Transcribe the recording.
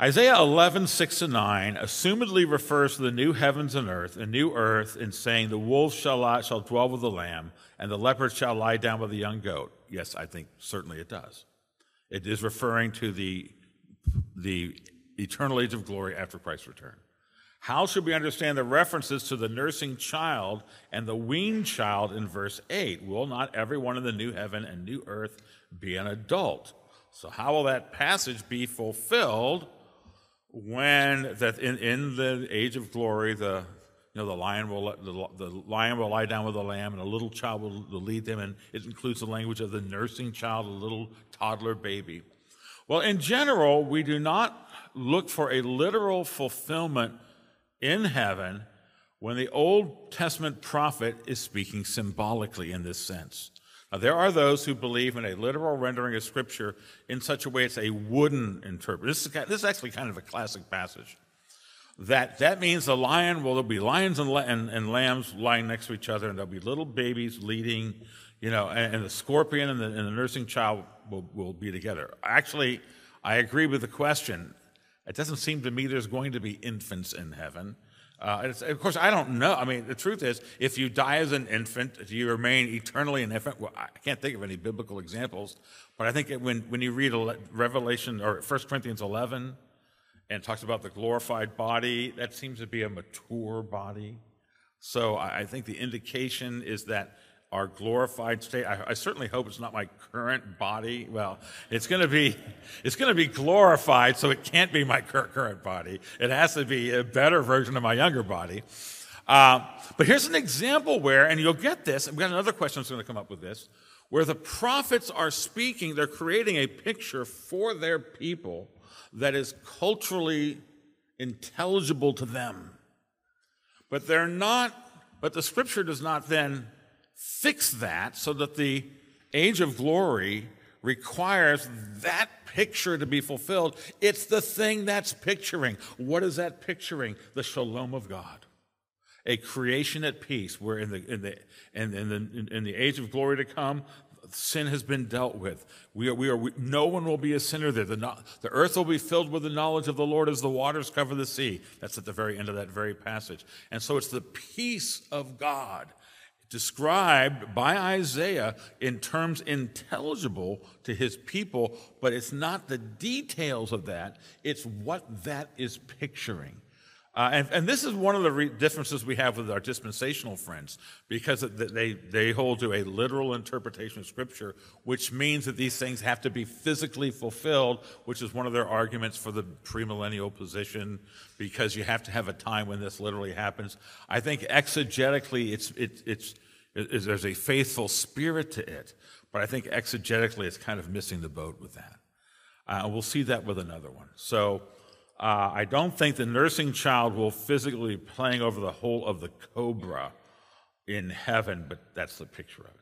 Isaiah 11, 6 and 9, assumedly refers to the new heavens and earth, a new earth, in saying, The wolf shall, lie, shall dwell with the lamb, and the leopard shall lie down with the young goat. Yes, I think certainly it does. It is referring to the, the eternal age of glory after Christ's return. How should we understand the references to the nursing child and the weaned child in verse 8? Will not everyone in the new heaven and new earth be an adult? So, how will that passage be fulfilled? When that in, in the age of glory, the you know the lion will the, the lion will lie down with the lamb, and a little child will, will lead them, and it includes the language of the nursing child, a little toddler baby. Well, in general, we do not look for a literal fulfillment in heaven when the Old Testament prophet is speaking symbolically in this sense. Now, there are those who believe in a literal rendering of Scripture in such a way it's a wooden interpretation. This is, this is actually kind of a classic passage. That, that means the lion, well, there'll be lions and, and, and lambs lying next to each other, and there'll be little babies leading, you know, and, and the scorpion and the, and the nursing child will, will be together. Actually, I agree with the question. It doesn't seem to me there's going to be infants in heaven. Uh, of course, I don't know. I mean, the truth is, if you die as an infant, do you remain eternally an infant? Well, I can't think of any biblical examples, but I think when, when you read Revelation or 1 Corinthians 11 and talks about the glorified body, that seems to be a mature body. So I think the indication is that our glorified state. I, I, certainly hope it's not my current body. Well, it's going to be, it's going to be glorified, so it can't be my current body. It has to be a better version of my younger body. Uh, but here's an example where, and you'll get this. I've got another question that's going to come up with this, where the prophets are speaking. They're creating a picture for their people that is culturally intelligible to them, but they're not. But the scripture does not then fix that so that the age of glory requires that picture to be fulfilled. It's the thing that's picturing. What is that picturing? The shalom of God. A creation at peace, where in the, in the, in, in the, in the age of glory to come, sin has been dealt with. We are, we are, we, no one will be a sinner there. The, the earth will be filled with the knowledge of the Lord as the waters cover the sea. That's at the very end of that very passage. And so it's the peace of God described by Isaiah in terms intelligible to his people, but it's not the details of that, it's what that is picturing. Uh, and, and, this is one of the re- differences we have with our dispensational friends, because they, they hold to a literal interpretation of Scripture, which means that these things have to be physically fulfilled, which is one of their arguments for the premillennial position, because you have to have a time when this literally happens. I think exegetically, it's, it, it's, it, there's a faithful spirit to it, but I think exegetically, it's kind of missing the boat with that. Uh, we'll see that with another one. So, uh, I don't think the nursing child will physically be playing over the hole of the cobra in heaven, but that's the picture of it.